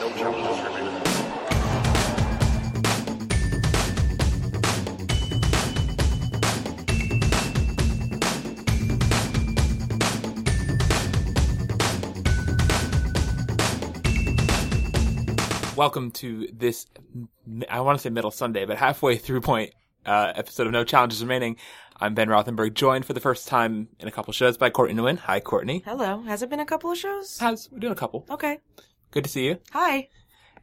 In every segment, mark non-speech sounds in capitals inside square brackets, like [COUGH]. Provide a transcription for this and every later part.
No. Welcome to this, I want to say middle Sunday, but halfway through point uh, episode of No Challenges Remaining. I'm Ben Rothenberg, joined for the first time in a couple shows by Courtney Nguyen. Hi, Courtney. Hello. Has it been a couple of shows? How's, we're doing a couple. Okay. Good to see you. Hi.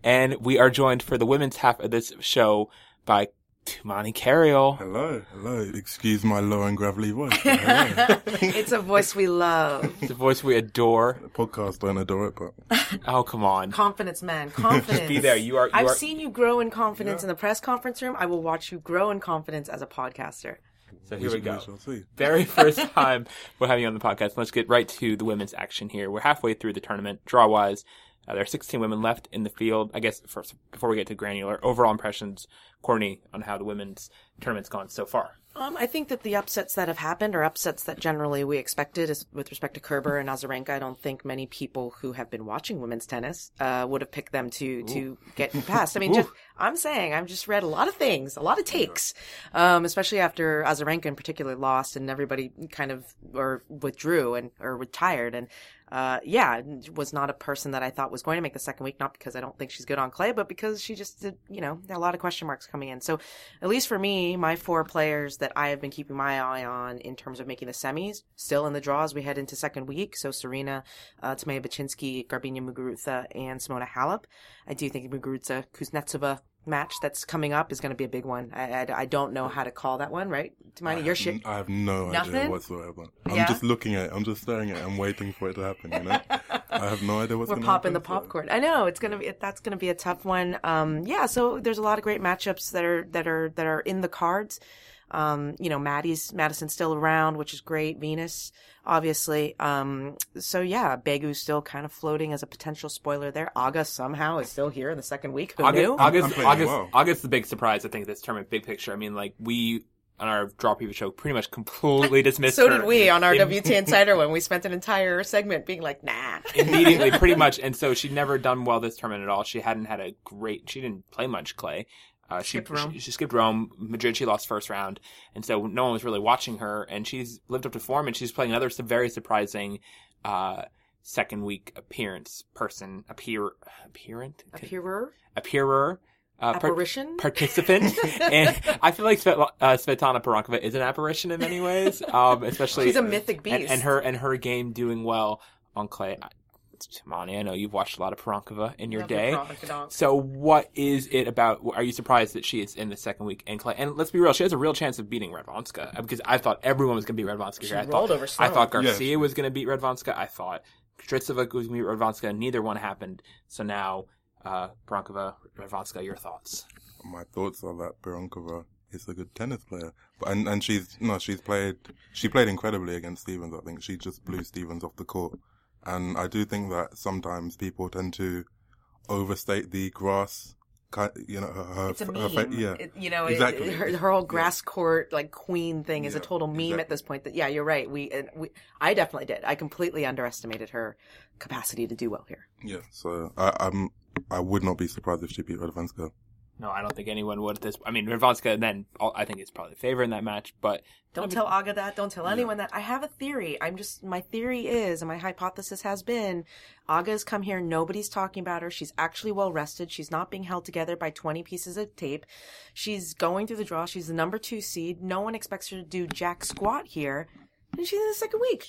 And we are joined for the women's half of this show by Tumaini Carayol. Hello, hello. Excuse my low and gravelly voice. [LAUGHS] It's a voice we love. [LAUGHS] The voice we adore. the podcast don't adore it, but [LAUGHS] Oh, come on. Confidence, man. Confidence. Be there. You are, you I've are, seen you grow in confidence Yeah. in the press conference room. I will watch you grow in confidence as a podcaster. so here we go. shall see. very first time we're having you on the podcast. Let's get right to the women's action here. We're halfway through the tournament, draw wise. Uh, there are 16 women left in the field. I guess first, before we get to granular, overall impressions, Courtney, on how the women's tournament's gone so far. Um, I think that the upsets that have happened are upsets that generally we expected. Is with respect to Kerber and Azarenka, I don't think many people who have been watching women's tennis uh, would have picked them to to get past. I mean, just, I'm saying I've just read a lot of things, a lot of takes, um, especially after Azarenka in particular lost and everybody kind of or withdrew and or retired and. Uh, yeah, was not a person that I thought was going to make the second week, not because I don't think she's good on clay, but because she just did, you know, a lot of question marks coming in. So, at least for me, my four players that I have been keeping my eye on in terms of making the semis, still in the draw as we head into second week. So Serena, uh, Timea Bacsinszky, Garbiñe Muguruza, and Simona Halep. I do think Muguruza Kuznetsova match that's coming up is going to be a big one. I, I, I don't know how to call that one, right? Tumaini, your shit. I have no Nothing? idea whatsoever. I'm Yeah? just looking at it. I'm just staring at it. I'm waiting for it to happen, you know? [LAUGHS] I have no idea what's going to happen. We're going to popping the so- popcorn. I know it's gonna be that's gonna be a tough one. Um, yeah, so there's a lot of great matchups that are that are that are in the cards. Um, you know, Maddie's Madison's still around, which is great. Venus, obviously. Um, so yeah, Begu's still kind of floating as a potential spoiler there. Aga somehow is still here in the second week. Who August, knew? August, I'm August, well. August, the big surprise, I think, this tournament, big picture. I mean, like, we, on our draw preview show, pretty much completely [LAUGHS] dismissed so her. did we on our Im- WT [LAUGHS] Insider when we spent an entire segment being like, nah. immediately, pretty [LAUGHS] much. And so she'd never done well this tournament at all. She hadn't had a great. She didn't play much clay. Uh, she, Skipped Rome. she she skipped Rome. Madrid she lost first round, and so no one was really watching her. And she's lived up to form, and she's playing another very surprising uh, second week appearance person appear appearant Appearer? appearer. Uh, par- Apparition? participant, [LAUGHS] and I feel like Svet- uh, Tsvetana Pironkova is an apparition in many ways, um, especially She's a mythic beast. and, and her and her game doing well on clay. I- Tumaini, I know you've watched a lot of Pironkova in your Love day. So, what is it about? Are you surprised that she is in the second week in clay? And let's be real, she has a real chance of beating Radwanska because I thought everyone was going to beat Radwanska here. I rolled thought, over I thought Garcia Yes. was going to beat Radwanska. I thought Strycova was going to beat Radwanska. Neither one happened. So now, uh, Pironkova, Radwanska, your thoughts? My thoughts are that Pironkova is a good tennis player. But, and, and she's, no, she's played, she played incredibly against Stevens, I think. She just blew Stevens off the court. And I do think that sometimes people tend to overstate the grass, you know, her, her, It's a her meme. fa- yeah. It- you know, Exactly. it- her, her whole grass court like queen thing is a total meme at this point. That yeah, you're right. We, and we, I definitely did. I completely underestimated her capacity to do well here. Yeah, so I, I'm, I would not be surprised if she beat Radwanska. No, I don't think anyone would at this. I mean, Radwanska then I think is probably the favorite in that match, but Don't tell Aga that. Don't tell anyone that. I have a theory. I'm just my theory is, and my hypothesis has been, Aga has come here. Nobody's talking about her. She's actually well rested. She's not being held together by 20 pieces of tape. She's going through the draw. She's the number two seed. No one expects her to do jack squat here, and she's in the second week.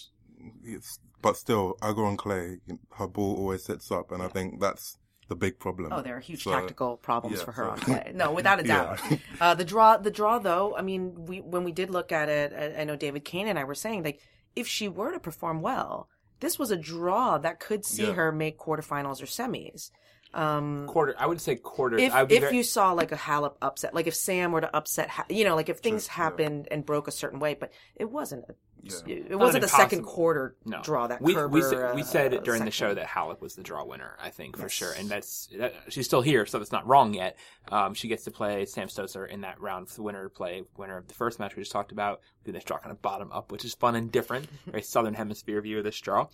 It's, but still, Aga on clay, her ball always sits up, and I think that's the big problem. Oh, there are huge So- tactical problems yeah, for her so- on clay. No, [LAUGHS] without a Yeah. doubt. Uh, the draw, the draw, though. I mean, we when we did look at it, I, I know David Kane and I were saying like, if she were to perform well, this was a draw that could see Yeah. her make quarterfinals or semis. Um, quarter. I would say quarters. if would if very- you saw like a Halep upset, like if Sam were to upset, Ha- you know, like if things yeah. happened and broke a certain way, but it wasn't. A, Yeah. It Not wasn't the second quarter no draw that we Kerber, we said, we uh, said it during the show that Halep was the draw winner. I think for Yes. sure, and that's that, she's still here, so that's not wrong yet. Um, she gets to play Sam Stosur in that round for the winner play winner of the first match we just talked about. Do this draw kind of bottom up, which is fun and different. [LAUGHS] Very southern hemisphere view of this draw.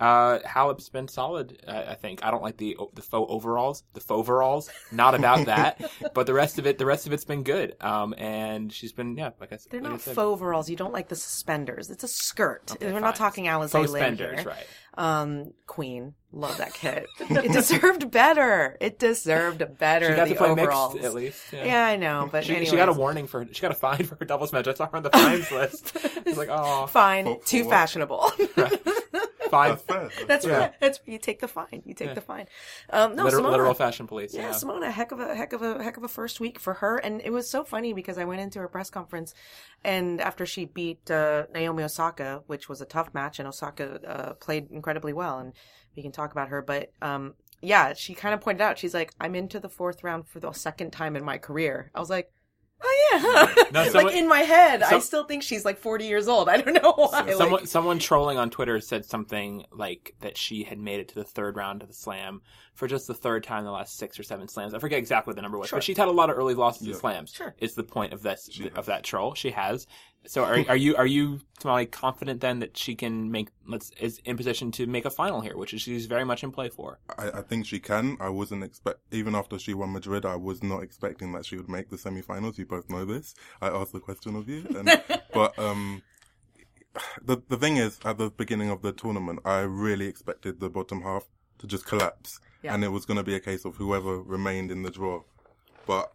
Uh, Halep's been solid. Uh, I think I don't like the the faux overalls, the faux overalls. Not about that, [LAUGHS] but the rest of it, the rest of it's been good. Um, and she's been yeah, like I said, They're like I not said, faux overalls. You don't like the suspenders. It's a skirt. Okay, We're fine. not talking Alize faux Lynn here. right? Um, Queen, love that kit. [LAUGHS] it deserved better. It deserved better. She got the to play overalls. mixed at least. Yeah, I know, but She, she got a warning for she got a fine for her doubles match. I saw her on the fines list. [LAUGHS] It's like oh, fine, For- for too what? fashionable. Fine. [LAUGHS] That's fair. That's Yeah. right. That's you take the fine. You take the fine. Um, no, literal, Simona, literal fashion police. Yeah, Yeah, Simona, heck of a heck of a heck of a first week for her, and it was so funny because I went into her press conference, and after she beat uh, Naomi Osaka, which was a tough match, and Osaka uh, played incredibly well, and we can talk about her, but um, yeah, she kind of pointed out, she's like, I'm into the fourth round for the second time in my career. I was like. Oh yeah, huh? No, [LAUGHS] someone- like in my head, I still think she's like forty years old. I don't know why. like- Someone, someone trolling on Twitter said something like that she had made it to the third round of the slam for just the third time in the last six or seven slams. I forget exactly what the number was, Sure. but she's had a lot of early losses in slams. Sure. is the point of this She of that troll. She has. So are are you are you Tamale confident then that she can make let's is in position to make a final here, which is she's very much in play for. I, I think she can. I wasn't expect even after she won Madrid. I was not expecting that she would make the semi-finals. You both know this. I asked the question of you, and, [LAUGHS] but um, the the thing is, at the beginning of the tournament, I really expected the bottom half to just collapse, Yeah. and it was going to be a case of whoever remained in the draw. But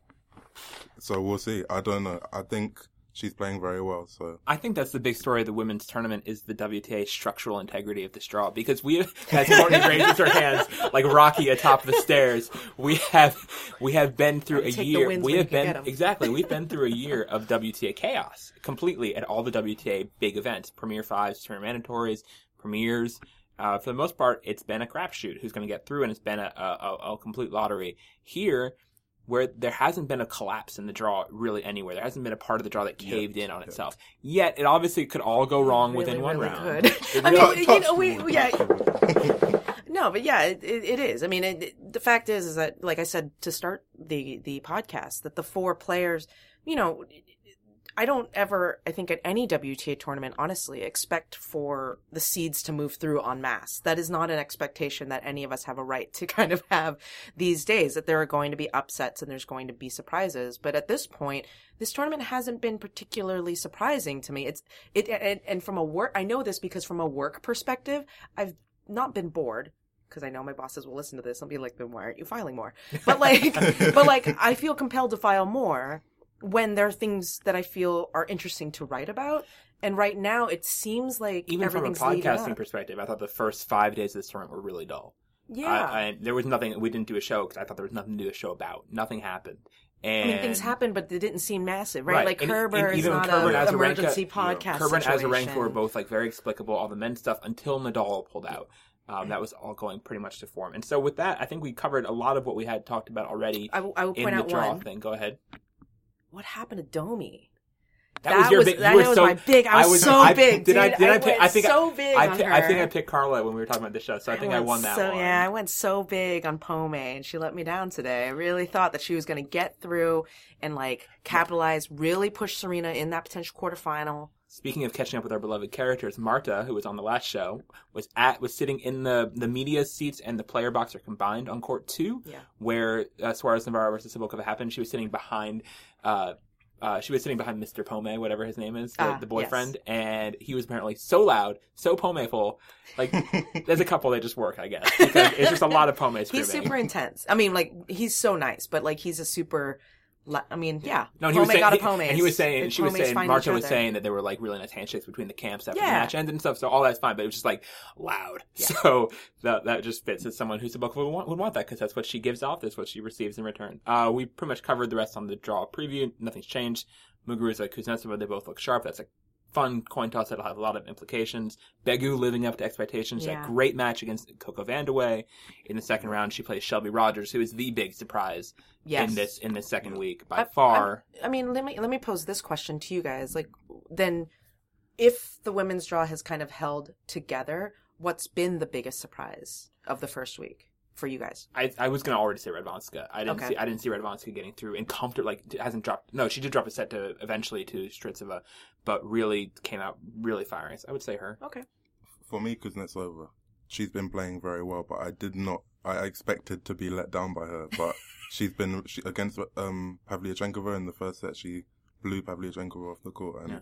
so we'll see. I don't know. I think she's playing very well. So I think that's the big story of the women's tournament is the WTA structural integrity of this draw because we as Courtney [LAUGHS] raises her hands like Rocky atop the stairs. We have we have been through a year. We have been exactly. We've been [LAUGHS] through a year of WTA chaos completely at all the WTA big events, Premier Fives, Tournament Mandatories, Premiers. Uh, for the most part, it's been a crapshoot who's going to get through, and it's been a, a, a- a complete lottery. Here, where there hasn't been a collapse in the draw really anywhere, there hasn't been a part of the draw that caved in on itself. Yet, it obviously could all go wrong Really, within one [LAUGHS] really round. could. I mean, you know, we, we- yeah. No, but yeah, it, it, it is. I mean, it, it- the fact is, is that, like I said to start the the podcast, that the four players, you know, I don't ever, I think, at any WTA tournament, honestly, expect for the seeds to move through en masse. That is not an expectation that any of us have a right to [LAUGHS] kind of have these days. That there are going to be upsets and there's going to be surprises. But at this point, this tournament hasn't been particularly surprising to me. It's it, and, and from a work, I know this because from a work perspective, I've not been bored because I know my bosses will listen to this and be like, "Then why aren't you filing more?" But like, [LAUGHS] but like, I feel compelled to file more when there are things that I feel are interesting to write about. And right now, it seems like Even from a podcasting perspective, I thought the first five days of this tournament were really dull. Yeah, I, I, there was nothing. We didn't do a show because I thought there was nothing to do a show about. Nothing happened. And I mean, things happened, but they didn't seem massive, right? Right. Like And- Kerber and is not Kerber an Azarenka- emergency podcast. Kerber and. Azarenka were both like very explicable. All the men's stuff until Nadal pulled out. Um, that was all going pretty much to form. And so with that, I think we covered a lot of what we had talked about already I will, I will in point the out draw one. thing. Go ahead. What happened to Domi? That, That was your was- big. that was so my big- I was so big, Did I? Did I, I pick? I think so I, big I, I think. I picked Carla when we were talking about this show. So I think I, won that so, one. Yeah, I went so big on Pome, and she let me down today. I really thought that she was going to get through and like capitalize, really push Serena in that potential quarterfinal. Speaking of catching up with our beloved characters, Marta, who was on the last show, was at was sitting in the the media seats and the player box are combined on court two, Yeah. where uh, Suarez Navarro versus Cibulkova happened. She was sitting behind. Uh, uh, she was sitting behind Mr. Pome, whatever his name is, the, Ah, the boyfriend, and he was apparently so loud, so pomeful. Like, [LAUGHS] there's a couple that just work, I guess, because it's just a lot of pome screaming. He's super intense. I mean, like he's so nice, but like he's a super. I mean, yeah. No, he Pome was saying, got a Pome. and he was saying, and she was saying, Marta was saying that there were like really nice handshakes between the camps after the Yeah. match ended and stuff. So all that's fine, but it was just like loud. [LAUGHS] So that that just fits as someone who Cibulkova would want, would want that because that's what she gives off. That's what she receives in return. Uh, we pretty much covered the rest on the draw preview. Nothing's changed. Muguruza, Kuznetsova, they both look sharp. That's a fun coin toss that'll have a lot of implications. Begu living up to expectations. Yeah. A great match against CoCo Vandeweghe. In the second round, she plays Shelby Rogers, who is the big surprise Yes. in this in this second week by I- far. I mean, let me let me pose this question to you guys. Like, then, if the women's draw has kind of held together, what's been the biggest surprise of the first week for you guys? I, I was gonna already say Radwanska. I didn't Okay. see I didn't see Radwanska getting through and comfort like hasn't dropped. No, she did drop a set to eventually to Strycova, but really came out really firing. So I would say her. Okay. For me, Kuznetsova. she's been playing very well, but I did not. I expected to be let down by her, but [LAUGHS] she's been she, against um Pavlyuchenkova in the first set. She blew Pavlyuchenkova off the court, and Yeah.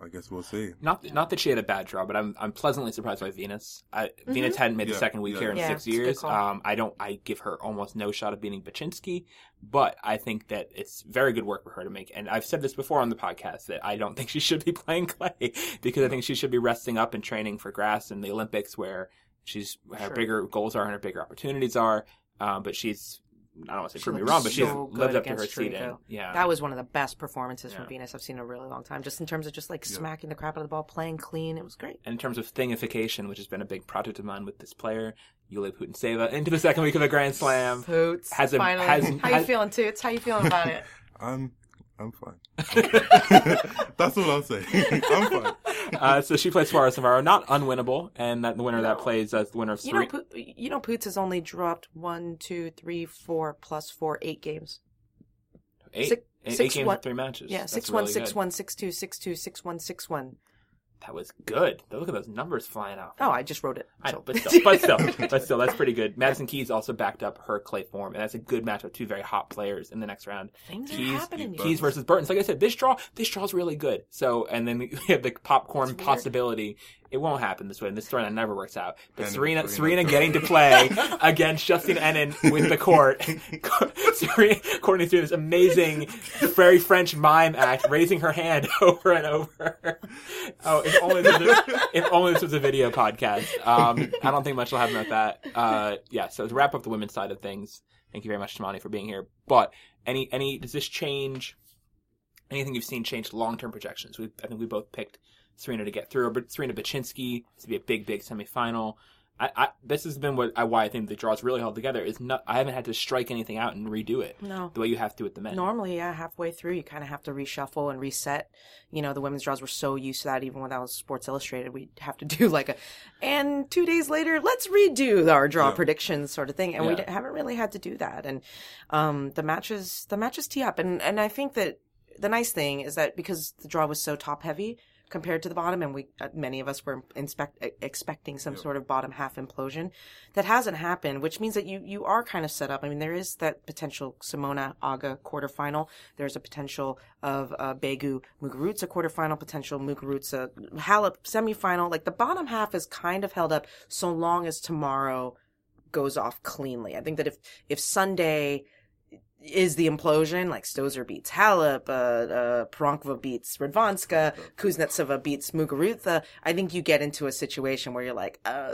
I guess we'll see. Not not that she had a bad draw, but I'm I'm pleasantly surprised by Venus. I, Venus hadn't made the second week yeah. here in Mm-hmm. Yeah, six it's a good years. Um, I don't. I give her almost no shot of beating Bacsinszky, but I think that it's very good work for her to make. And I've said this before on the podcast that I don't [LAUGHS] think she should be playing clay [LAUGHS] because I think she should be resting up and training for grass in the Olympics where she's her Sure. bigger goals are and her bigger opportunities are. Um, but she's I don't want to say She prove me wrong, but she's so good lived up to her against seat. Yeah, That was one of the best performances Yeah. from Venus I've seen in a really long time. Just in terms of just like Yeah. smacking the crap out of the ball, playing clean. It was great. And in terms of thingification, which has been a big project of mine with this player, Yulia Putintseva, into the second week of the Grand Slam. Toots. Has a- finally. has- How has- you feeling, Toots? How you feeling about it? [LAUGHS] I'm I'm fine. [LAUGHS] [LAUGHS] That's all I'll say. I'm fine. [LAUGHS] Uh, so she plays Suarez tomorrow, not unwinnable, and that the winner of that plays as the winner of You know, three. Po- you know, Poots has only dropped one, two, three, four plus four, eight games. eight, six- eight, six eight games one- three matches. Yeah, That's six one, really six good. one, six two, six two, six one, six one. That was good. Look at those numbers flying out. Oh, I just wrote it. I know, but still, but still, [LAUGHS] but still, that's pretty good. Madison Keys also backed up her clay form, and that's a good match with two very hot players in the next round. Things are Keys, happening. Keys Keys versus Bertens. So like I said, this draw, this draw is really good. So, and then we [LAUGHS] have the popcorn possibility. It won't happen this way, and this storyline never works out. But And Serena, Serena Serena getting to play [LAUGHS] against Justine Henin with the court. [LAUGHS] Serena, Courtney doing this amazing, very French mime act, raising her hand [LAUGHS] over and over. Oh, if only this was a, if only this was a video podcast. Um, I don't think much will happen about that. Uh, yeah. So to wrap up the women's side of things, thank you very much, Tumaini, for being here. But any any does this change? Anything you've seen change long term projections? We, I think we both picked Serena to get through, but Serena Bacsinszky to be a big, big semifinal. I, I this has been what I, why I think the draws really held together is not. I haven't had to strike anything out and redo it No. the way you have to with the men. Normally, yeah, halfway through, you kind of have to reshuffle and reset. You know, the women's draws were so used to that. Even when that was Sports Illustrated, we'd have to [LAUGHS] do like a, and two days later, let's redo our draw Yeah. predictions sort of thing. And we Yeah. d- haven't really had to do that. And um, the matches, the matches tee up, and and I think that the nice thing is that because the draw was so top heavy compared to the bottom, and we uh, many of us were inspect, expecting some sort of bottom half implosion, that hasn't happened, which means that you you are kind of set up. I mean, there is that potential Simona Aga quarterfinal. There's a potential of uh, Begu Muguruza quarterfinal, potential Muguruza Halep semifinal. Like the bottom half is kind of held up so long as tomorrow goes off cleanly. I think that if if Sunday is the implosion, like Stosur beats Halep, uh, uh, Pironkova beats Radwanska, Kuznetsova beats Muguruza, I think you get into a situation where you're like, uh,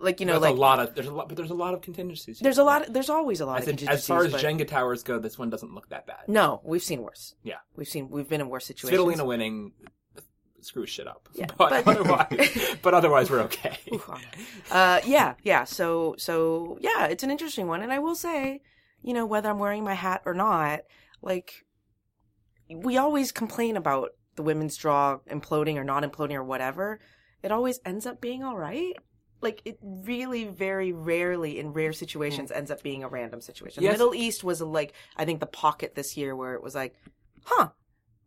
like, you know, there's like, a lot of there's a lot, but there's a lot of contingencies. there's a lot, of, there's always a lot I of said, as far as but- Jenga towers go, this one doesn't look that bad. no, we've seen worse. Yeah. We've seen, we've been in worse situations. Svitolina winning screws shit up. Yeah, but, but- otherwise, [LAUGHS] but otherwise we're okay. Uh, yeah, yeah. So, so yeah, it's an interesting one, and I will say, you know, whether I'm wearing my hat or not, like, we always complain about the women's draw imploding or not imploding or whatever. It always ends up being all right. Like it really, very rarely, in rare situations, mm. ends up being a random situation. Yes. The Middle East was like, I think, the pocket this year where it was like, huh,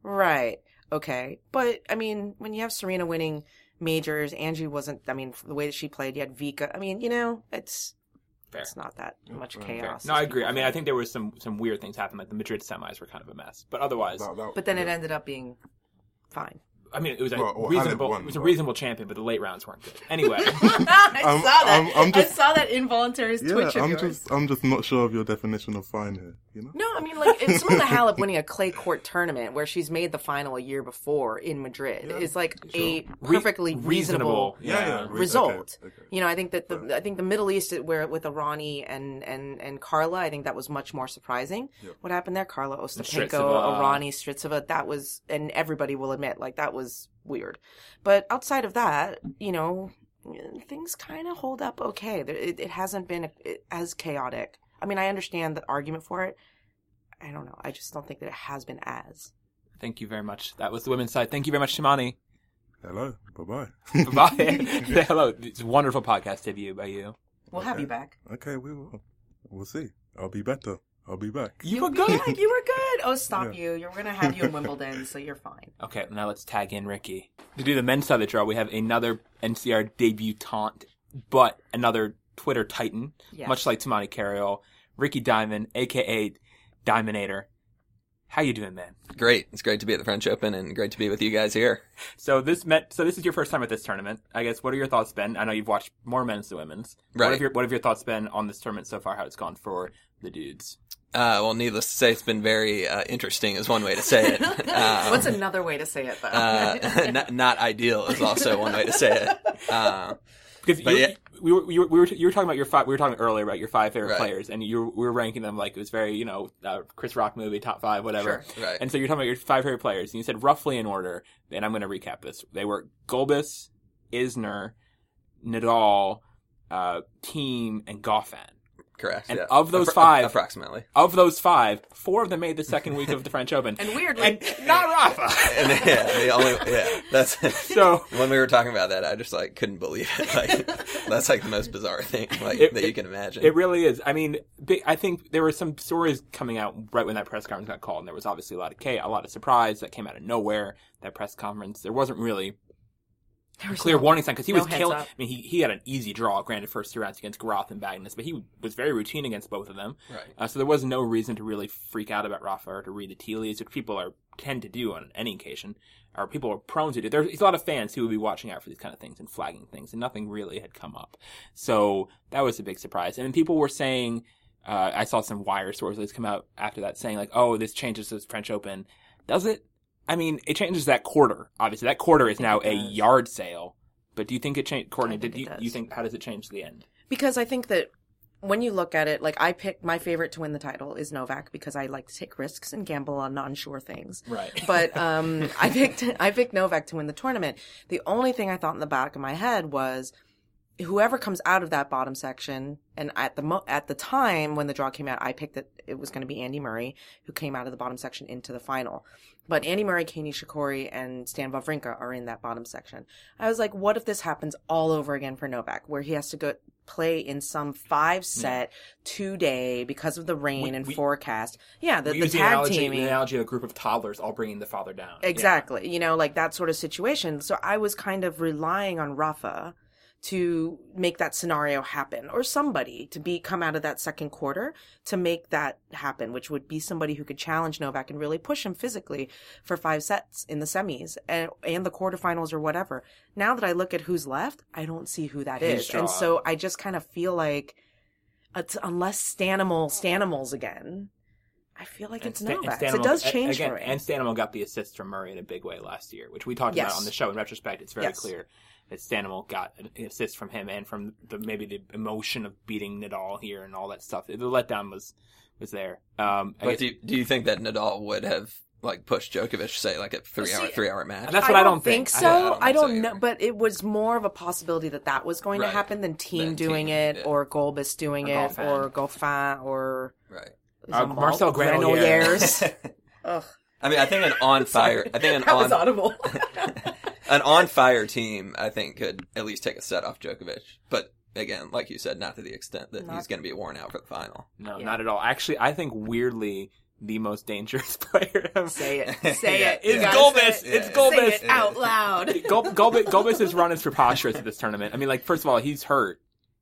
right, okay. But I mean, when you have Serena winning majors, Angie wasn't. I mean, the way that she played, you had Vika. I mean, you know, it's Fair. it's not that much fair. chaos. No, I agree. I mean, I think. think there was some some weird things happen. Like the Madrid semis were kind of a mess, but otherwise, That- that- But then it ended up being fine. I mean, it was a Well, well, reasonable. Halep won, it was a but- reasonable champion, but the late rounds weren't good. Anyway, [LAUGHS] I I'm- I'm- I'm just- saw that involuntary Yeah, I'm just I'm just not sure of your definition of fine here. You know. No, I mean, like, it's Simona Halep [LAUGHS] winning a clay court tournament where she's made the final a year before in Madrid Yeah, is like a perfectly Re- reasonable, Yeah, yeah. re- result. okay, okay. You know, I think that the I think the Middle East where with Errani and and and Carla, I think that was much more surprising. Yep. What happened there? Carla Ostapenko, Strycova. Errani, Strycova, that was and everybody will admit like that was weird. But outside of that, you know, things kind of hold up okay. It, it hasn't been as chaotic. I mean, I understand the argument for it. I don't know. I just don't think that it has been as. thank you very much. That was the women's side. Thank you very much, Shimani. Hello. Bye bye. Bye. Hello. It's a wonderful podcast debut by you. We'll have you back. okay, we will. We'll see. I'll be better. I'll be back. You were You'll be good. back. You were good. Oh, stop Yeah. you. You're gonna have you in Wimbledon, so you're fine. [LAUGHS] Okay, now let's tag in Ricky. To do the men's side of the draw, we have another NCR debutante but another Twitter titan, Yes. much like Tumaini Carayol, Ricky Dimon, aka Diamondator. How you doing, man? Great. It's great to be at the French Open and great to be with you guys here. So this met. So this is your first time at this tournament. I guess. What are your thoughts been? I know you've watched more men's than women's. What Right. have your What have your thoughts been on this tournament so far? How it's gone for the dudes? Uh, well, needless to say, it's been very uh, interesting, is one way to say it. Uh, [LAUGHS] What's another way to say it though? uh, [LAUGHS] not, not ideal is also one way to say it. [LAUGHS] Uh, Because you, yeah. we were, you were, we were, you were talking about your five, we were talking earlier about your five favorite Right. players and you were, we were ranking them like it was very, you know, uh, Chris Rock movie, top five, whatever. Sure. Right. And so you're talking about your five favorite players and you said roughly in order, and I'm going to recap this. They were Gulbis, Isner, Nadal, uh, Thiem, and Goffin. Correct. and yeah. of those Appro- five- approximately. Of those five, four of them made the second week of the French Open. and weirdly, and not Rafa. [LAUGHS] And yeah, the only yeah, that's [LAUGHS] so [LAUGHS] when we were talking about that, I just like couldn't believe it. Like that's like the most bizarre thing like It- that you can imagine. It really is. I mean, I think there were some stories coming out right when that press conference got called, and there was obviously a lot of chaos, a lot of surprise that came out of nowhere. That press conference, there wasn't really there was clear no- warning sign because he no was heads killing. I mean, he he had an easy draw, granted, first two rounds against Groth and Bagnis, but he was very routine against both of them. right. Uh, so there was no reason to really freak out about Rafa or to read the tea leaves, which people are tend to do on any occasion, or people are prone to do. There's a lot of fans who would be watching out for these kind of things and flagging things, and nothing really had come up. So that was a big surprise. And then people were saying, uh, I saw some wire sources come out after that saying like, "Oh, this changes the French Open." Does it? I mean, it changes that quarter. Obviously, that quarter is now a yard sale. But do you think it changed, Courtney? Did you, does. you think how does it change the end? because I think that when you look at it, like I picked my favorite to win the title is Novak because I like to take risks and gamble on non-sure things. Right. [LAUGHS] But um, I picked I picked Novak to win the tournament. The only thing I thought in the back of my head was whoever comes out of that bottom section. And at the mo- at the time when the draw came out, I picked that it was going to be Andy Murray who came out of the bottom section into the final. But Andy Murray, Kei Nishikori, and Stan Wawrinka are in that bottom section. I was like, what if this happens all over again for Novak, where he has to go play in some five set two day because of the rain We- and we- forecast? Yeah, the, the use the tag analogy, teaming. the analogy of a group of toddlers all bringing the father down. Yeah. Exactly. You know, like that sort of situation. So I was kind of relying on Rafa to make that scenario happen or somebody to be come out of that second quarter to make that happen, which would be somebody who could challenge Novak and really push him physically for five sets in the semis and, and the quarterfinals or whatever. Now that I look at who's left, I don't see who that His is, draw. And so I just kind of feel like uh, it's, unless Stanimal Stanimals again, I feel like And it's Sta- and Novak. Stanimal- it does change again, for me. And Stanimal got the assist from Murray in a big way last year, which we talked Yes. about on the show. In retrospect, it's very Yes. clear that Stanimal got an assist from him and from the maybe the emotion of beating Nadal here and all that stuff. The letdown was was there. Um, But guess- do you, do you think that Nadal would have like pushed Djokovic, say, like a three hour See, three hour match? That's what I don't think. think. so. I- I I don't don't, know, either. but it was more of a possibility that that was going Right. to happen than Thiem Than doing Thiem, it yeah. or Gulbis doing Or it Goffin. or Goffin or right. Uh, Marcel Granollers. Granollers. [LAUGHS] Ugh, I mean, I think an on [LAUGHS] fire. I think an that was on audible. [LAUGHS] an on fire Thiem. I think could at least take a set off Djokovic. But again, like you said, not to the extent that Not- he's going to be worn out for the final. no, Yeah. not at all. Actually, I think weirdly the most dangerous [LAUGHS] player of say it. [LAUGHS] Say Yeah, it. You It's gotta Gulbis. say It's it. Gulbis. Say it out loud. Gol- Gulbis, Gulbis' run is preposterous at this tournament. I mean, like, first of all, he's hurt.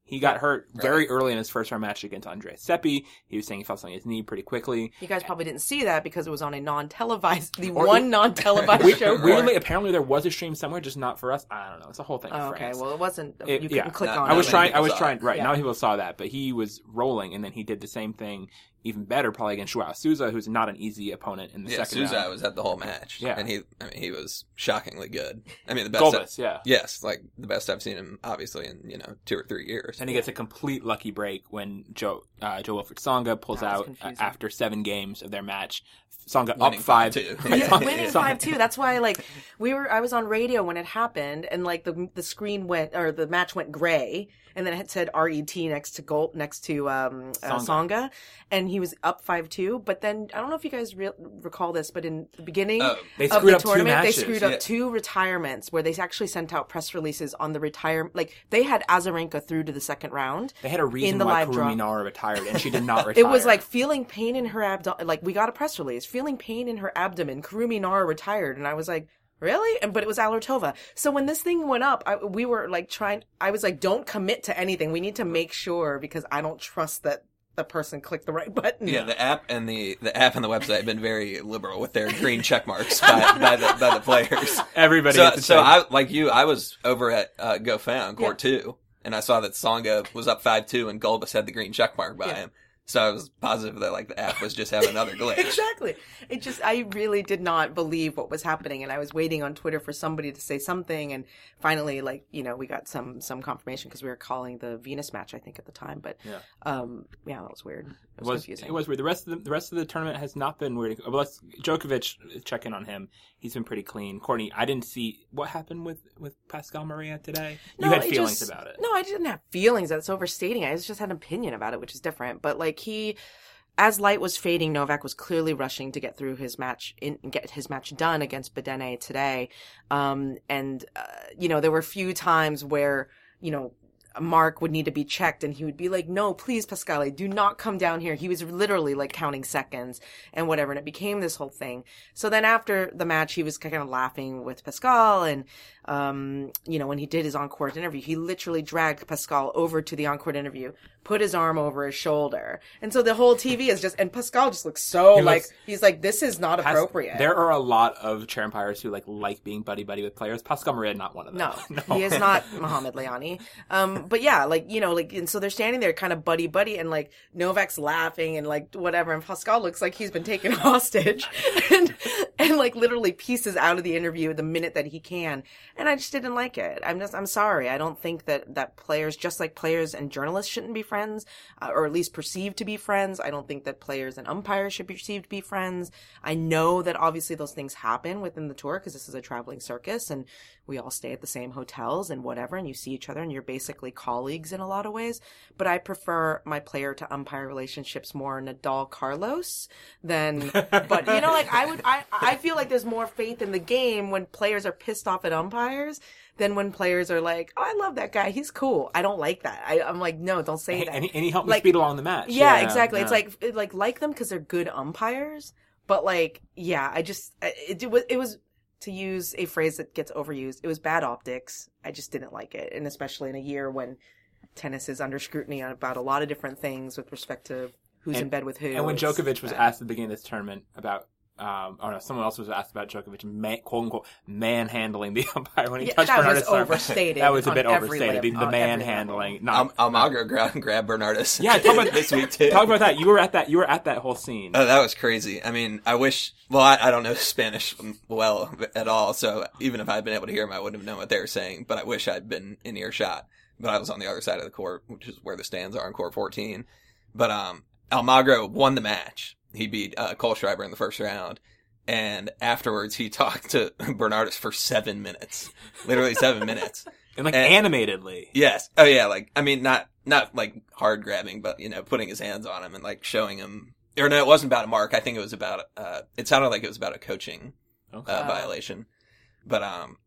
He got hurt very early in his first round match against Andre Seppi. He was saying he felt something in his knee pretty quickly. You guys probably didn't see that because it was on a non-televised, the Or- one non-televised We- show. weirdly, apparently there was a stream somewhere, just not for us. I don't know. It's a whole thing. Oh, okay, France. well, it wasn't. It- you yeah. couldn't click No, on I was many trying. I was trying. Right Yeah. now, people saw that, but he was rolling, and then he did the same thing, even better, probably against Joao Souza, who's not an easy opponent in the Yeah, second Souza round. was at the whole match. Yeah. and he, I mean, he was shockingly good. I mean, the best. Gulbis, yeah. Yes, like the best I've seen him, obviously, in you know two or three years. And he gets a complete lucky break when Joe uh, Joe Wilfred Tsonga pulls out uh, confusing. after seven games of their match. Tsonga up Winning five. 5-2. [LAUGHS] Yeah, winning five two. [LAUGHS] That's why, like, we were. I was on radio when it happened, and like the the screen went or the match went gray, and then it said RET next to goal next to um uh, Tsonga. Songa, and he was up five two. But then I don't know if you guys re- recall this, but in the beginning. Oh, they of the tournament, they screwed up Yeah. two retirements where they actually sent out press releases on the retire. Like they had Azarenka through to the second round. They had a reason the why. Kurumi retired, and she did not [LAUGHS] retire. It was like feeling pain in her abdomen. Like we got a press release, feeling pain in her abdomen. Kurumi Nara retired, and I was like, really? And but it was Allertova. So when this thing went up, I, we were like trying. I was like, don't commit to anything. We need to make sure because I don't trust that the person clicked the right [LAUGHS] button. Yeah, the app and the the app and the website have been very liberal with their green check marks by, [LAUGHS] by the by the players. Everybody. So, gets so I like you. I was over at uh, Goffin on court two, and I saw that Tsonga was up five two, and Gulbis had the green check mark by Yeah. him. So I was positive that like the app was just having another glitch. [LAUGHS] exactly. It just, I really did not believe what was happening, and I was waiting on Twitter for somebody to say something, and finally, like you know, we got some some confirmation because we were calling the Venus match, I think, at the time. But Yeah. um, yeah, that was weird. It It was, was confusing. it was weird. The rest of the, the rest of the tournament has not been weird. Well, let's Djokovic check in on him. He's been pretty clean. Courtney, I didn't see what happened with with Pascal Maria today. You had I feelings just- about it. No, I didn't have feelings. That's overstating. I just had an opinion about it, which is different. But like he, as light was fading, Novak was clearly rushing to get through his match in get his match done against Bedene today. Um, and uh, you know there were a few times where you know. Mark would need to be checked and he would be like, no, please, Pascale, do not come down here. He was literally like counting seconds and whatever. And it became this whole thing. So then after the match, he was kind of laughing with Pascal and, um, you know, when he did his on-court interview, he literally dragged Pascal over to the on-court interview, put his arm over his shoulder. And so the whole TV is just, and Pascal just looks so He like, looks- he's like, this is not Pas- appropriate. There are a lot of chair umpires who like like being buddy buddy with players. Pascal Maria, not one of them. No, [LAUGHS] he is not Muhammad Lahyani. Um, but yeah, like you know, like and so they're standing there, kind of buddy buddy, and like Novak's laughing and like whatever, and Pascal looks like he's been taken [LAUGHS] hostage, and and like literally pieces out of the interview the minute that he can, and I just didn't like it. I'm just I'm sorry. I don't think that that players, just like players and journalists, shouldn't be friends, uh, or at least perceived to be friends. I don't think that players and umpires should be perceived to be friends. I know that obviously those things happen within the tour because this is a traveling circus and we all stay at the same hotels and whatever and you see each other and you're basically colleagues in a lot of ways. But i prefer my player to umpire relationships more nadal carlos than [LAUGHS] but you know like i would i i feel like there's more faith in the game when players are pissed off at umpires than when players are like oh i love that guy. He's cool. I don't like that. I, i'm like no don't say that. and, he, and he helped me speed along the match. yeah, exactly. It's like it- like like them because they're good umpires, but like yeah, I just it, it was it was to use a phrase that gets overused. It was bad optics. I just didn't like it, and especially in a year when tennis is under scrutiny about a lot of different things with respect to who's And- in bed with who. And when Djokovic was asked at the beginning of this tournament about, um, oh no, someone else was asked about Djokovic, man, quote unquote, manhandling the [LAUGHS] umpire when he Yeah, touched that was Bernardes' arm. overstated That was a bit overstated. The, level- the on manhandling, not. Al- Almagro grabbed grab Bernardes. Yeah, talk about- [LAUGHS] this week too. talk about that. You were at that. You were at that whole scene. Oh, that was crazy. I mean, I wish. Well, I, I don't know [LAUGHS] Spanish well at all, so even if I'd been able to hear them, I wouldn't have known what they were saying. But I wish I'd been in earshot. But I was on the other side of the court, which is where the stands are in court 14. But um, Almagro won the match. He beat uh, Kohlschreiber in the first round, and afterwards he [LAUGHS] talked to Bernardes for seven minutes, literally seven minutes. [LAUGHS] and like and- animatedly. Yes. Oh yeah. Like I mean, not not like hard grabbing, but you know, putting his hands on him and like showing him. Or no, it wasn't about a mark. I think it was about. Uh, it sounded like it was about a coaching Okay. uh, violation, but um,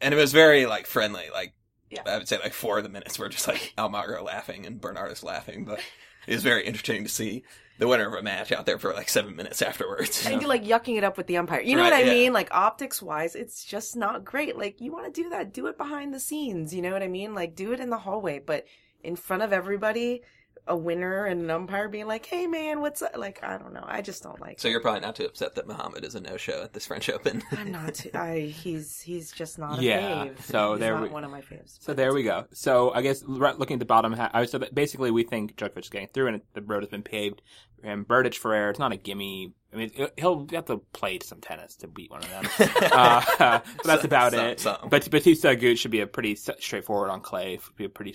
and it was very like friendly. Like Yeah. I would say, like four of the minutes were just like Almagro laughing and Bernardes laughing, but it was very interesting to see the winner of a match out there for like seven minutes afterwards. and like yucking it up with the umpire. You know Right, what I yeah. mean? Like optics wise, it's just not great. Like you want to do that, do it behind the scenes. You know what I mean? Like do it in the hallway, but in front of everybody, a winner and an umpire being like, "Hey man, what's up?" Like I don't know. I just don't like. So it. you're probably not too upset that Muhammad is a no-show at this French Open. [LAUGHS] I'm not. Too, I he's he's just not a Yeah, fave. so he's there not we- one of my faves. So there we go. So I guess right- looking at the bottom half, I so that basically we think Djokovic is getting through, and the road has been paved. And Berdych Ferrer, it's not a gimme. I mean, he'll have to play some tennis to beat one of them. [LAUGHS] uh, [LAUGHS] but that's about Some- it. some. But Bautista Agut should be a pretty straightforward on clay. Be a pretty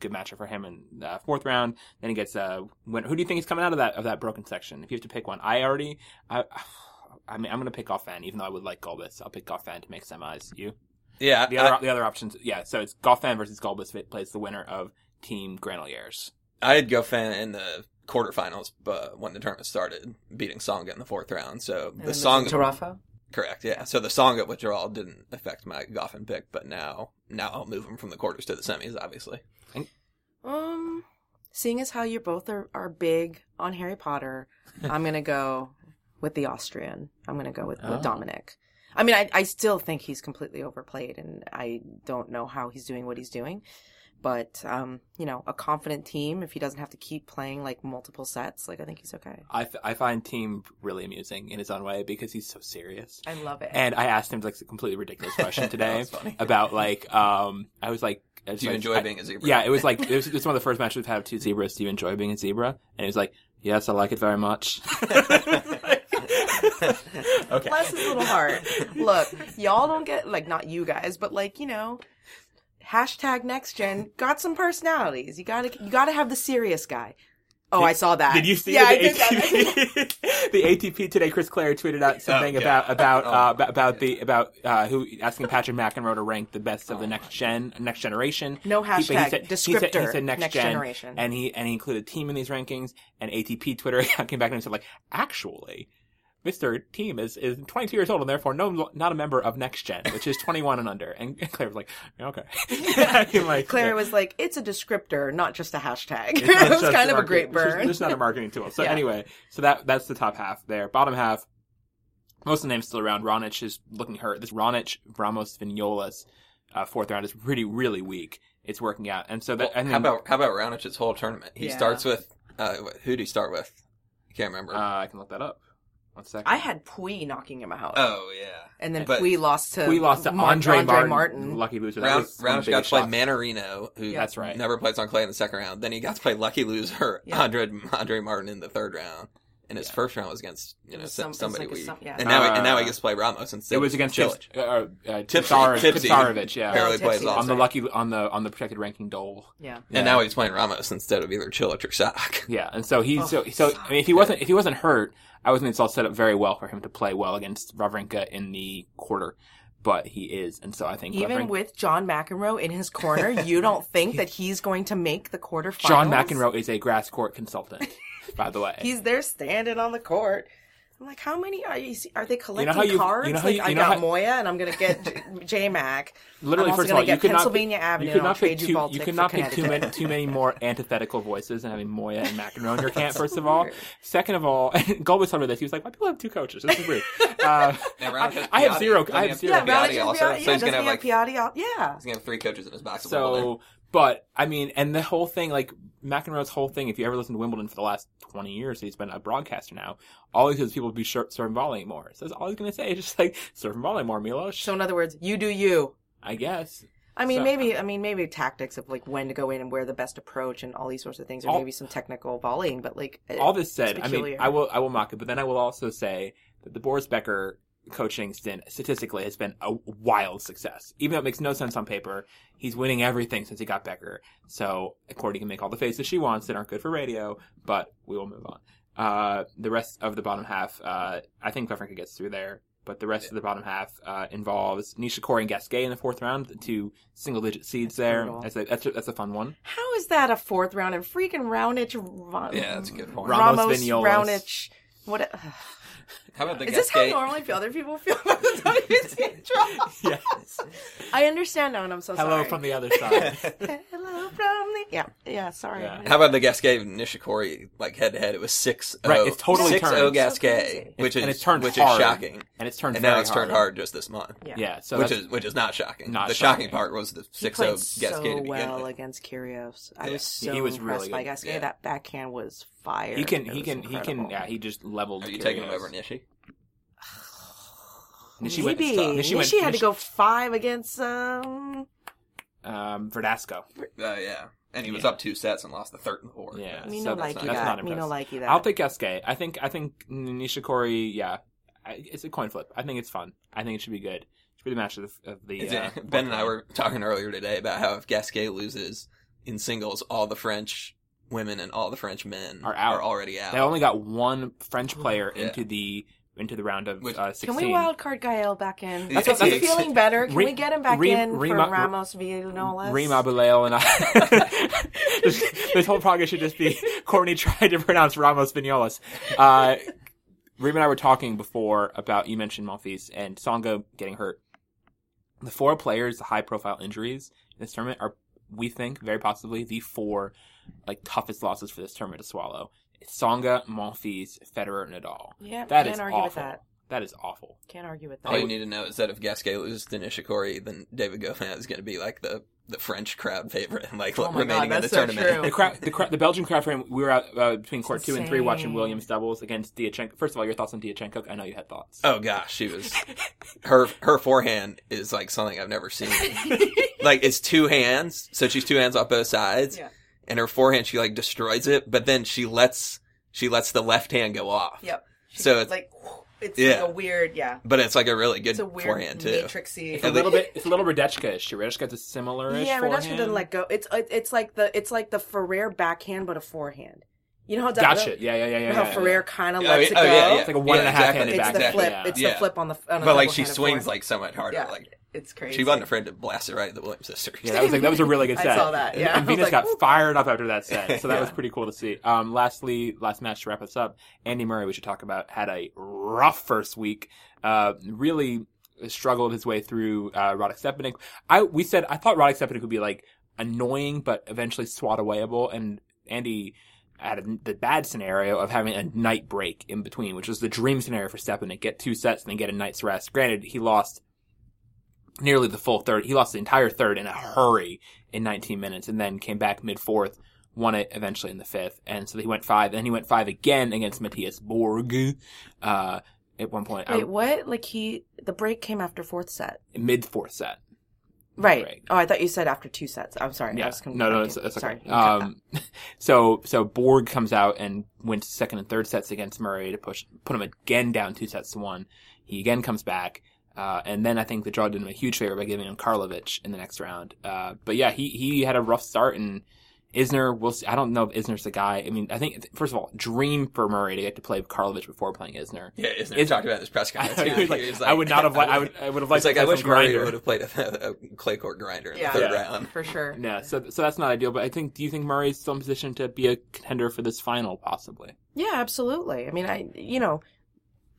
good matchup for him in the fourth round. Then he gets uh, when, who do you think is coming out of that of that broken section? If you have to pick one, I already, I, I mean, I'm gonna pick Goffin, even though I would like Gulbis. I'll pick Goffin to make semis. You? yeah, The I- other the other options, yeah. So it's Goffin versus Gulbis plays the winner of Thiem Granollers. I'd go fan in the quarterfinals, but when the tournament started, beating Tsonga in the fourth round. So the song, Tarafa. correct, yeah. So the Tsonga withdrawal didn't affect my Goffin pick, but now, now I'll move him from the quarters to the semis, obviously. Um, seeing as how you both are, are big on Harry Potter, [LAUGHS] I'm gonna go with the Austrian. I'm gonna go with, Oh. with Dominic. I mean, I, I still think he's completely overplayed, and I don't know how he's doing what he's doing. But um, you know, a confident Thiem, if he doesn't have to keep playing like multiple sets, like I think he's okay. I, f- I find Thiem really amusing in his own way because he's so serious. I love it. And I asked him like a completely ridiculous question [LAUGHS] today about like um I was like I Do you like- enjoy I- being a zebra? Yeah, it was like it was, it was one of the first matches we've had with two zebras. Do you enjoy being a zebra? And he was like, Yes, I like it very much. [LAUGHS] [LAUGHS] okay. Bless his little heart. Look, y'all don't get like not you guys, but like you know, hashtag next gen got some personalities. You gotta you gotta have the serious guy. Oh, I saw that. Did you see Yeah, I the, did that. ATP, [LAUGHS] the ATP today? Chris Clarey tweeted out something Oh, yeah. about about Oh. uh, about, about the about uh, who asking Patrick McEnroe to rank the best of the next gen next generation. No He- hashtag, he said, he said, he said next, next gen, generation. and he and he included Thiem in these rankings. And ATP Twitter [LAUGHS] came back and said like, actually. Mr. Thiem is, is 22 years old and therefore no, not a member of Next Gen, which is 21 and under. And [LAUGHS] Clarey was like, okay. [LAUGHS] Like, Clarey yeah. was like, "It's a descriptor, not just a hashtag." It's [LAUGHS] it not was just kind of a market- great it's just- burn. It's not a marketing tool. So Yeah. anyway, so that that's the top half there. Bottom half, most of the names still around. Raonic is looking hurt. This Raonic, Ramos, Vignolas, uh, fourth round is really really weak. It's working out, and so that Well, and then, how about how about Raonic's whole tournament? He Yeah. starts with uh, who do you start with? I can't remember. uh, I can look that up. One second. I had Pouille knocking him out, oh yeah. and then but- Pouille lost to we lost to Mar- Andre, Martin, Martin. lucky loser. That Round, was one of Raonic the got to biggest play shocks. Mannarino, who That's right. never plays on clay in the second round. Then he got to play lucky loser [LAUGHS] Yeah. Andre Andre Martin in the third round. And his Yeah. first round was against you know was some, some- it was somebody like a weak. some- yeah. And now he, and now he Uh, gets to play Ramos instead. It was against Cilic. Tips, uh, uh, Tipsy. Tipsar- Tipsy. Tipsarevic, yeah, Barely Tipsy. plays On on the lucky on the on the protected ranking dole. Yeah, Yeah. And now he's playing Ramos instead of either Cilic or Sock. Yeah, and so he's Oh, so so. I mean, if he wasn't if he wasn't hurt, I was think it's all set up very well for him to play well against Wawrinka in the quarter. But he is, and so I think even with John McEnroe in his corner, you don't [LAUGHS] think that he's going to make the quarterfinals? John McEnroe is a grass court consultant, by the way. [LAUGHS] He's there standing on the court. I'm like, how many are you? Are they collecting how you- cards? you know how like, you- I you know got how- Moya, and I'm gonna get J [LAUGHS] Mac. Literally, I'm also first of gonna all, get you could Pennsylvania not Avenue. You could not trade pick you You could not pick too many too many more [LAUGHS] antithetical voices and having Moya and McEnroe in your [LAUGHS] camp. First of all, second of all, Gold was talking about this. He was like, "Why people have two coaches? This is weird." Uh, Now, Raonic has I have zero. Doesn't I have have zero. Yeah, Piatti also, also, so yeah, he's gonna have, he have Piatti out? Yeah. He's gonna have three coaches in his basketball. building. So, but I mean, and the whole thing, like McEnroe's whole thing. If you ever listen to Wimbledon for the last twenty years, he's been a broadcaster now. All he says people be sure, serving volley more. So that's all he's gonna say. Is [LAUGHS] just like serving volley more, Milos. So in other words, you do you. I guess. I mean, So- maybe. Uh, I mean, maybe tactics of like when to go in and where the best approach and all these sorts of things, or All- maybe some technical volleying. But like, All this said, I mean. I will I will mock it, but then I will also say that the Boris Becker coaching stint statistically has been a wild success. Even though it makes no sense on paper, he's winning everything since he got Becker. So Courtney can make all the faces she wants that aren't good for radio, but we will move on. Uh, the rest of the bottom half, uh, I think Wawrinka gets through there. But the rest of the bottom half uh, involves Nishikori and Gasquet in the fourth round, the two single-digit seeds there. brutal. That's a, that's a, that's a fun one. How is that a fourth round and freaking Raonic? Ra- Yeah, that's a good point. Ramos, Ramos, Vignolas. Raonic. What? [LAUGHS] How about the Is this how Gasquet? normally? Other people feel about the WTA [LAUGHS] draw? Yes. I understand now, and I'm so sorry. Hello sorry. from the other [LAUGHS] side. Hello from the. Yeah, yeah. Sorry. Yeah. How about the Gasquet Nishikori like head to head? It was six Right, oh it's totally six oh turned. oh So Gasquet, which is and it's turned which hard. is shocking. and it's turned And very now it's turned hard just this month, Yeah. Yeah, so which is which is not shocking. Not the shocking. shocking part was the six zero six played oh Gasquet so to begin well with. against Kyrgios. I Yeah. was so He was impressed really by good. Gasquet. Yeah. That backhand was fire. he can It he was can he can incredible. yeah he just leveled. Are you taking him Kyrgios. over Nishi? [SIGHS] Nishi went- Maybe Nishi Nishi, went- had Nishi- to go five against um. Um, Verdasco. Uh, yeah, and he was Yeah. up two sets and lost the third and the fourth. Yeah, Me so no that's like not, you that's that. not Me no impressive. like you that. I'll take Gasquet. I think I think Nishikori. Yeah, I- it's a coin flip. I think it's fun. I think it should be good. It should be the match of the, of the Is uh, it- ben and I were talking earlier today about how if Gasquet loses in singles, all the French women and all the French men Are out. already out. They only got one French player Yeah. into the into the round of Which- uh, sixteen. Can we wild card Gael back in? That's Is what- he that's- feeling better? Can Re- we get him back Re- in Rema- for Ramos Villanolas? Reem Abulleil and I. [LAUGHS] this, this whole podcast should just be [LAUGHS] Courtney tried to pronounce Ramos Vignolas. Uh, Rima and I were talking before about you mentioned Monfils and Tsonga getting hurt. The four players, the high profile injuries in this tournament are, we think, very possibly the four like toughest losses for this tournament to swallow. It's Tsonga, Monfils, Federer, Nadal. Yeah, That can't is argue awful. with that. That is awful. Can't argue with that. All you need to know is that if Gasquet loses to Nishikori, then David Goffin is going to be like the, the French crowd favorite, like Oh remaining God, in the so tournament. true. The crowd, the, crowd, the Belgian crowd frame. We were out uh, between court two and three watching. Williams doubles against Diachenko. First of all, your thoughts on Diachenko? I know you had thoughts. Oh gosh, she was her her forehand is like something I've never seen. [LAUGHS] like it's two hands, so she's two hands off both sides, Yeah. And her forehand she like destroys it, but then she lets she lets the left hand go off. Yep. So it's like it's Yeah. like a weird, yeah. but it's like a really good It's a weird forehand too. matrixy. It's a little bit. It's a little Radechka-ish. Radechka's a similar-ish Yeah, forehand. Radechka doesn't let go. It's it- it's like the it's like the Ferrer backhand, but a forehand. You know how Gotcha. Yeah, yeah, yeah, yeah. how yeah. Ferrer kind of Oh, lets yeah, it oh, go. yeah, yeah. It's like a one and a half exactly. handed It's the flip. Yeah. It's Yeah. the flip on the. On But like she swings forehand. like so much harder. Yeah, Like it's crazy. she wasn't afraid to blast it right at the Williams sisters. Yeah, that was like that was a really good set. I saw that, yeah. and, and Venus like, got "Ooh." fired up after that set, so that [LAUGHS] Yeah. was pretty cool to see. Um, lastly, last match to wrap us up, Andy Murray, we should talk about, had a rough first week. Uh, really struggled his way through uh, Radek Stepanek. I we said I thought Radek Stepanek would be like annoying, but eventually swat awayable, and Andy had a, the bad scenario of having a night break in between, which was the dream scenario for Stepanek. Get two sets and then get a night's rest. Granted, he lost nearly the full third. He lost the entire third in a hurry in 19 minutes and then came back mid fourth, won it eventually in the fifth. And so he went five. Then he went five again against Mathias Bourgue. Uh, at one point, Wait, I- what? Like he the break came after fourth set. mid fourth set. Right. Break. Oh, I thought you said after two sets. I'm sorry. Yeah. No, no, I it's, did- it's sorry. okay. That. Um, [LAUGHS] so, so Bourgue comes out and wins second and third sets against Murray to push, put him again down two sets to one. He again comes back. Uh, and then I think the draw did him a huge favor by giving him Karlovic in the next round. Uh, but yeah, he, he had a rough start and Isner, we'll see. I don't know if Isner's the guy. I mean, I think, first of all, dream for Murray to get to play Karlovic before playing Isner. Yeah, isn't It's- Talked about this press [LAUGHS] I, conference. too. was like, He was I would not have liked, I would, I would have liked like to I play wish Murray grinder. would have played a, a clay court grinder in Yeah. the third Yeah. round. for sure. [LAUGHS] Yeah, so so that's not ideal. But I think, do you think Murray's still in position to be a contender for this final, possibly? Yeah, absolutely. I mean, I you know,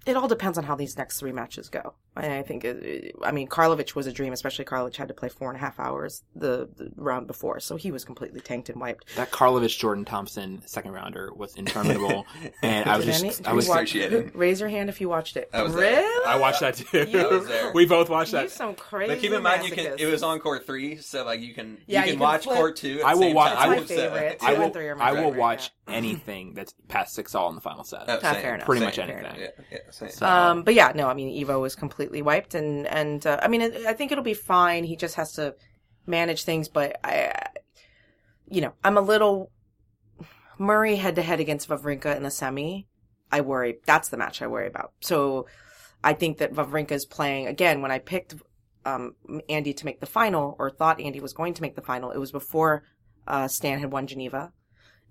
it all depends on how these next three matches go. And I think, it, I mean, Karlovic was a dream, especially Karlovic had to play four and a half hours the, the round before, so he was completely tanked and wiped. That Karlovic Jordan Thompson second rounder was interminable, [LAUGHS] and I was Did just any- I was you watch- excruciating. Raise your hand if you watched it. I was there. really? I watched that too. You- I was there. we both watched You that. some crazy. But keep in mind, you can. It was on court three, so like you can. Yeah, you you can can watch flip. court two. At I will watch- I will- favorite. I will three I will favorite, watch yeah. anything that's past six all in the final set. Oh, same, fair enough. Pretty same. much anything. Yeah, yeah, same. So- Um, but yeah, no, I mean, Ivo was completely wiped, and and uh, I mean, I think it'll be fine. He just has to manage things, but I, you know, I'm a little Murray head to head against Wawrinka in the semi. I worry. That's the match I worry about. So I think that Wawrinka is playing again. When I picked um, Andy to make the final, or thought Andy was going to make the final, it was before uh, Stan had won Geneva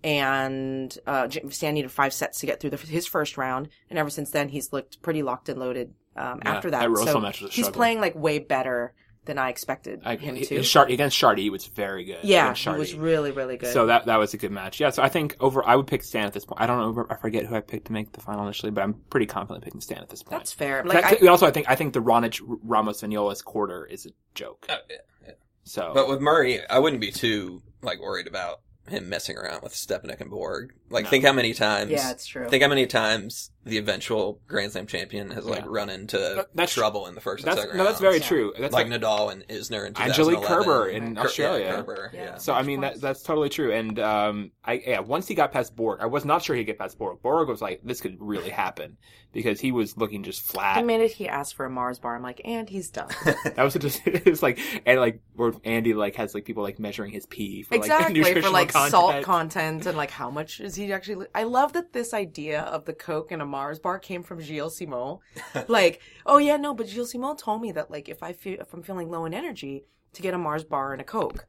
and uh, Stan needed five sets to get through the, his first round, and ever since then he's looked pretty locked and loaded. Um, Yeah, after that, that Rosol so match was a he's playing like way better than I expected I, him his to. Shard, against Chardy was very good. yeah, against he was really really good. So that that was a good match. Yeah, so I think over I would pick Stan at this point. I don't know, I forget who I picked to make the final initially, but I'm pretty confident picking Stan at this point. that's fair. Like That- I, also, I think I think the Raonic Ramos Viñolas quarter is a joke. Oh, yeah, yeah. So, But with Murray, I wouldn't be too like worried about him messing around with Stepanek and Bourgue. Like, No. think how many times. yeah, it's true. Think how many times the eventual Grand Slam champion has like Yeah. run into But that's- trouble in the first and second no, that's rounds. very Yeah. true. That's like like, Nadal and Isner and Angelique Kerber in Ker- Australia. Yeah, Kerber, Yeah. yeah. So I mean that that's totally true. And um, I yeah, once he got past Bourgue, I was not sure he'd get past Bourgue. Bourgue was like, this could really [LAUGHS] happen because he was looking just flat. the flat. minute he asked for a Mars bar, I'm like, and he's done. [LAUGHS] That was just [LAUGHS] it was like and like where Andy like has like people like measuring his pee for like exactly for like content. salt content and like how much is he actually li- i love that this idea of the coke and a mars bar came from gilles simon. [LAUGHS] Like oh yeah no but gilles simon told me that like if i feel if i'm feeling low in energy to get a mars bar and a coke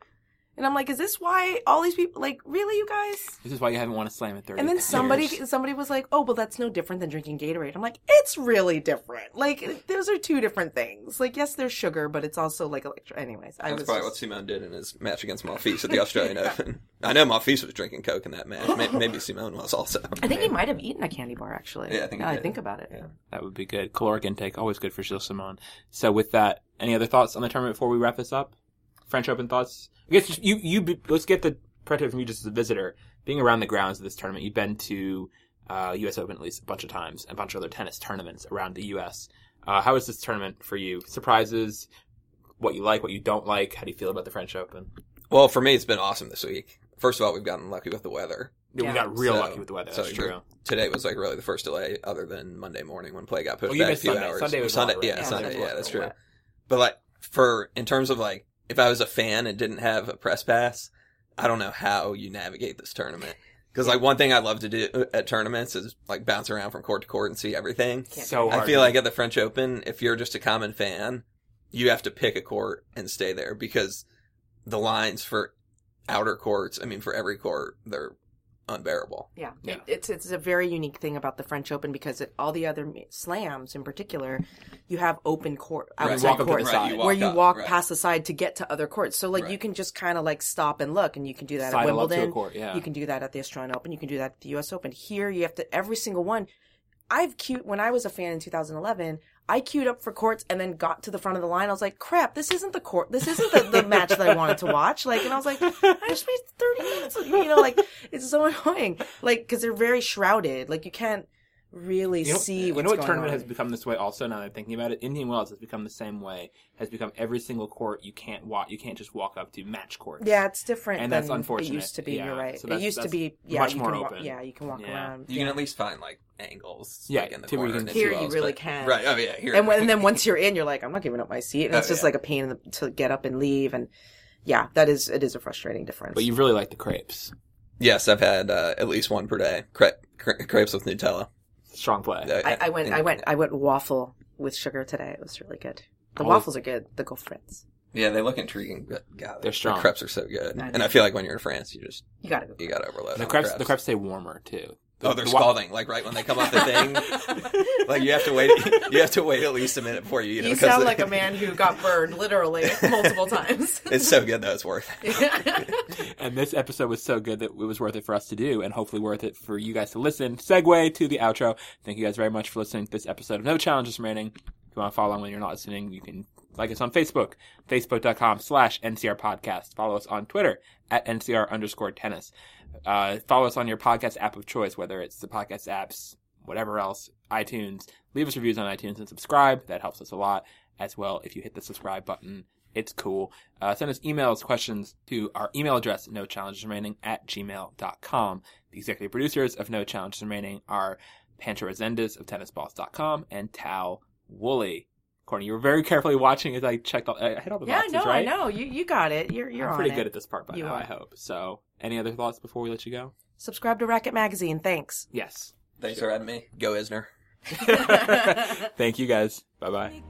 and i'm like is this why all these people like really you guys This is why you haven't won a slam in thirty. and then somebody years. somebody was like, "Oh, well, that's no different than drinking Gatorade." I'm like, "It's really different. Like, those are two different things. Like, yes, there's sugar, but it's also like electro." Anyways, I That's was probably just- what Simon did in his match against Monfils [LAUGHS] at the Australian Open. I know Monfils was drinking Coke in that match. Maybe, [LAUGHS] maybe Simon was also. I think he might have eaten a candy bar actually. Yeah, I think he now I think about it. Yeah. That would be good. Caloric intake, always good for Gilles Simon. So with that, any other thoughts on the tournament before we wrap this up? French Open thoughts? I guess just, you, you, let's get the perspective from you just as a visitor. Being around the grounds of this tournament, you've been to uh, U.S. Open at least a bunch of times, and a bunch of other tennis tournaments around the U.S. Uh, how is this tournament for you? Surprises? What you like? What you don't like? How do you feel about the French Open? Well, for me, it's been awesome this week. First of all, we've gotten lucky with the weather. We got real So- lucky with the weather. That's you're- true. Today was like really the first delay, other than Monday morning when play got pushed Well, you back a few Sunday. hours. Sunday was Sunday, moderate. yeah, Yeah, Sunday, Sunday yeah, that's true. wet. But like for in terms of like, if I was a fan and didn't have a press pass, I don't know how you navigate this tournament. Because like one thing I love to do at tournaments is like bounce around from court to court and see everything. So do hard. I feel like at the French Open, if you're just a common fan, you have to pick a court and stay there because the lines for outer courts, I mean, for every court, they're unbearable. Yeah, Yeah. It, it's it's a very unique thing about the French Open because it, all the other slams, in particular, you have open court outside Walk up to courts side. you where you up, walk right. past the side to get to other courts. So like you can just kind of like stop and look, and you can do that at Sidle up Wimbledon. court, yeah. You can do that at the Australian Open. You can do that at the U.S. Open. Here, you have to every single one. I've queued when I was a fan in 2011. I queued up for courts and then got to the front of the line. I was like, "Crap, this isn't the court. This isn't the, the match that I wanted to watch." Like, and I was like, "I just wasted 30 minutes." You know, like it's so annoying. Like, because they're very shrouded. Like, you can't really You know, see you know what tournament on. has become this way also now that I'm thinking about it? Indian Wells has become the same way. Has become every single court you can't walk you can't just walk up to match courts. yeah, it's different. And that's than unfortunate. It used to be. Yeah, You're right. so it used to be. Yeah, much you more can walk, open. Yeah, you can walk Yeah. around. You yeah. can at least find like angles, Yeah, like in the to corner. Here two you L's, really but- can. Right. Oh yeah. Here. and, when, and then once you're in, you're like, I'm not giving up my seat, and it's Oh, just yeah. like a pain in the, to get up and leave. And yeah, that is it is a frustrating difference. But you really like the crepes. yes, I've had uh, at least one per day. Cre- cre- crepes with Nutella. Strong play. I, I went, and- I went, I went waffle with sugar today. It was really good. The Oh. waffles are good. The gaufrettes. Yeah, they look intriguing, but God, They're strong. The crepes are so good, I know. and I feel like when you're in France, you just You gotta go. you got to overload. the crepes the crepes stay warmer too. The- Oh, they're the wa- scalding! Like right when they come off the thing, [LAUGHS] like you have to wait. You have to wait at least a minute before you eat it. You 'cause sound [LAUGHS] like a man who got burned literally multiple times. [LAUGHS] It's so good though; it's worth. it. And this episode was so good that it was worth it for us to do, and hopefully worth it for you guys to listen. Segue to the outro. Thank you guys very much for listening to this episode of No Challenges Remaining. If you want to follow along when you're not listening, you can like us on Facebook, facebook.com slash NCR podcast. Follow us on Twitter at NCR underscore tennis. Uh, follow us on your podcast app of choice, whether it's the podcast apps, whatever else, iTunes. Leave us reviews on iTunes and subscribe. That helps us a lot as well. If you hit the subscribe button, it's cool. Uh, send us emails, questions to our email address, no challenges remaining at gmail.com. The executive producers of No Challenges Remaining are Pancho Rezendes of tennisballs.com and Tal Woolley. Courtney, you were very carefully watching as I checked all, I hit all the yeah, boxes, no, right? I know. You you got it. You're you're I'm on pretty it. good at this part by You now, are. I hope. So, any other thoughts before we let you go? Subscribe to Racquet Magazine. Thanks. Yes. Thanks for having me. Go Isner. [LAUGHS] Thank you guys. Bye bye.